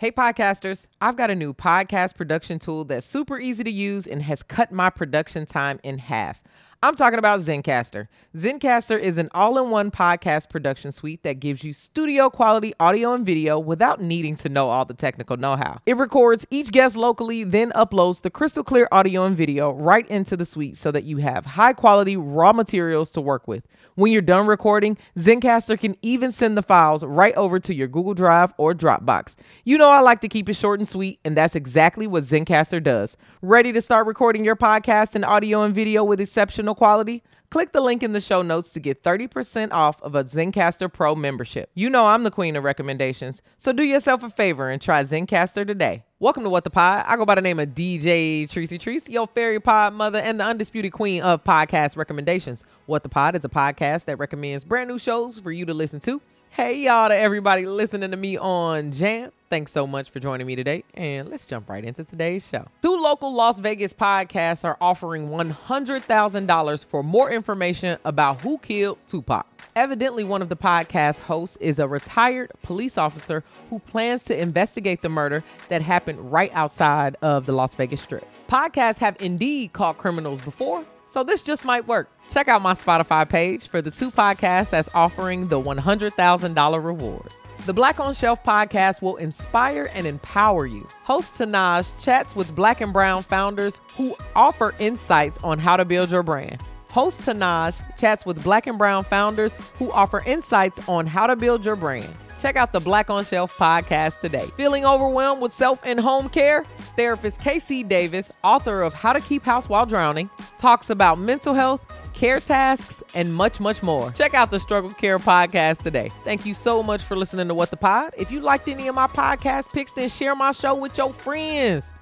Hey, podcasters, I've got a new podcast production tool that's super easy to use and has cut my production time in half. I'm talking about Zencastr. Zencastr is an all in one podcast production suite that gives you studio quality audio and video without needing to know all the technical know how. It records each guest locally, then uploads the crystal clear audio and video right into the suite so that you have high quality raw materials to work with. When you're done recording, Zencastr can even send the files right over to your Google Drive or Dropbox. You know, I like to keep it short and sweet, and that's exactly what Zencastr does. Ready to start recording your podcast in audio and video with exceptional quality? Click the link in the show notes to get 30% off of a Zencastr Pro membership. You know I'm the queen of recommendations, so do yourself a favor and try Zencastr today. Welcome to What the Pod. I go by the name of DJ Tricey Trice, your fairy pod mother and the undisputed queen of podcast recommendations. What the Pod is a podcast that recommends brand new shows for you to listen to. Hey, y'all, to everybody listening to me on Jam. Thanks so much for joining me today. And let's jump right into today's show. Two local Las Vegas podcasts are offering $100,000 for more information about who killed Tupac. Evidently, one of the podcast hosts is a retired police officer who plans to investigate the murder that happened right outside of the Las Vegas Strip. Podcasts have indeed caught criminals before, so this just might work. Check out my Spotify page for the two podcasts that's offering the $100,000 reward. The Black on Shelf podcast will inspire and empower you. Host Tanaj chats with black and brown founders who offer insights on how to build your brand. Host Tanaj chats with black and brown founders who offer insights on how to build your brand. Check out the Black on Shelf podcast today. Feeling overwhelmed with self and home care? Therapist KC Davis, author of How to Keep House While Drowning, talks about mental health, care tasks, and much, much more. Check out the Struggle Care podcast today. Thank you so much for listening to What the Pod. If you liked any of my podcast picks, then share my show with your friends.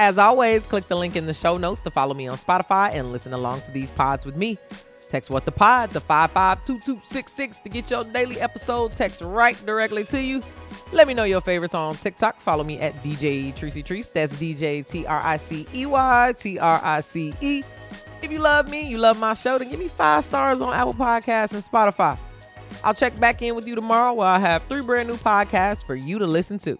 As always, click the link in the show notes to follow me on Spotify and listen along to these pods with me. Text what the pod to 552266 to get your daily episode text right directly to you. Let me know your favorites on TikTok. Follow me at DJ Tricey Trice. That's DJ T R I C E Y T R I C E. If you love me, you love my show, then give me five stars on Apple Podcasts and Spotify. I'll check back in with you tomorrow where I have three brand new podcasts for you to listen to.